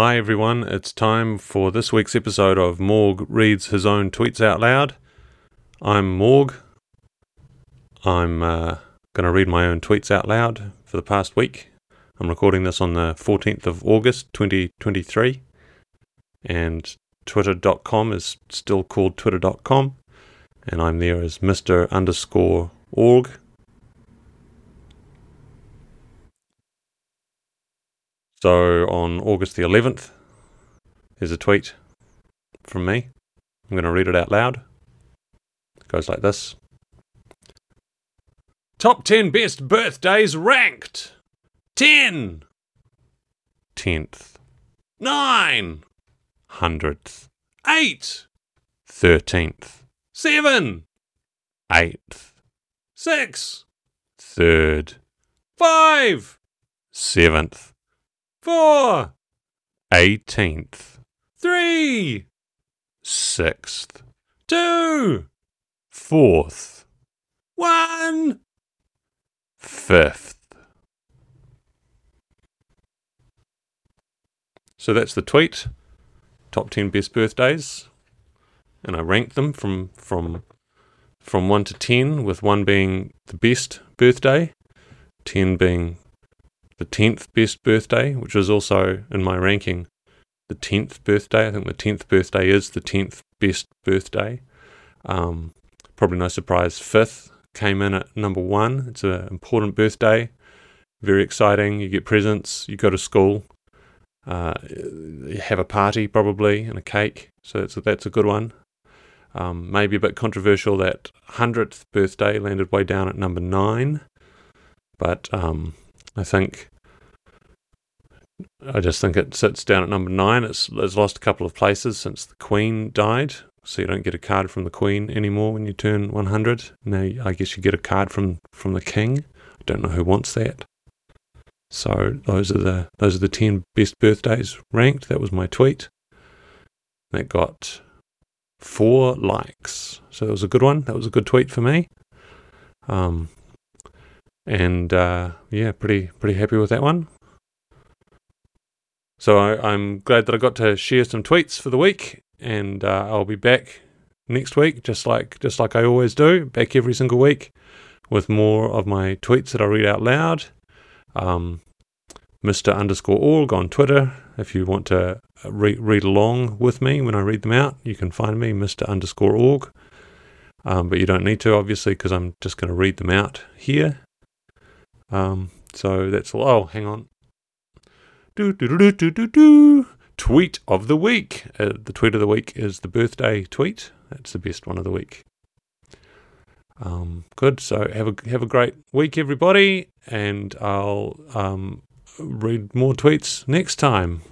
Hi everyone, it's time for this week's episode of Morg reads his own tweets out loud. I'm Morg. I'm uh, going to read my own tweets out loud for the past week. I'm recording this on the 14th of August 2023, and twitter.com is still called twitter.com, and I'm there as Mr. underscore orgue. So on August the 11th, there's a tweet from me. I'm going to read it out loud. It goes like this. Top 10 best birthdays ranked. 10, 10th, 9, 100th, 8, 13th, 7, 8th, 6, 3rd, 5, 7th, four, eighteenth, three, sixth, two, fourth, one, fifth. So that's the tweet. Top ten best birthdays, and I ranked them from from from one to ten, with one being the best birthday, ten being the 10th best birthday, which was also in my ranking the 10th birthday. I think the 10th birthday is the 10th best birthday. Um, probably no surprise, 5th came in at number one. It's an important birthday, very exciting. You get presents, you go to school, uh, you have a party probably and a cake. So that's a, that's a good one. Um, maybe a bit controversial that 100th birthday landed way down at number nine. But um, I think I just think it sits down at number nine. It's, it's lost a couple of places since the Queen died, so you don't get a card from the Queen anymore when you turn 100. Now I guess you get a card from from the King. I don't know who wants that. So those are the those are the ten best birthdays ranked. That was my tweet. That got four likes, so it was a good one. That was a good tweet for me. Um, and uh, yeah, pretty pretty happy with that one. So I, am glad that I got to share some tweets for the week, and uh, I'll be back next week, just like just like I always do, back every single week with more of my tweets that I read out loud. Um, Mr. underscore orgue on Twitter. If you want to uh, re- read along with me when I read them out, you can find me, Mr. underscore orgue. Um, but you don't need to, obviously, because I'm just going to read them out here. Um, so that's all. Oh, hang on. Do, do, do, do, do, do. Tweet of the week. Uh, the tweet of the week is the birthday tweet. That's the best one of the week. Um, good. So have a have a great week, everybody, and I'll um, read more tweets next time.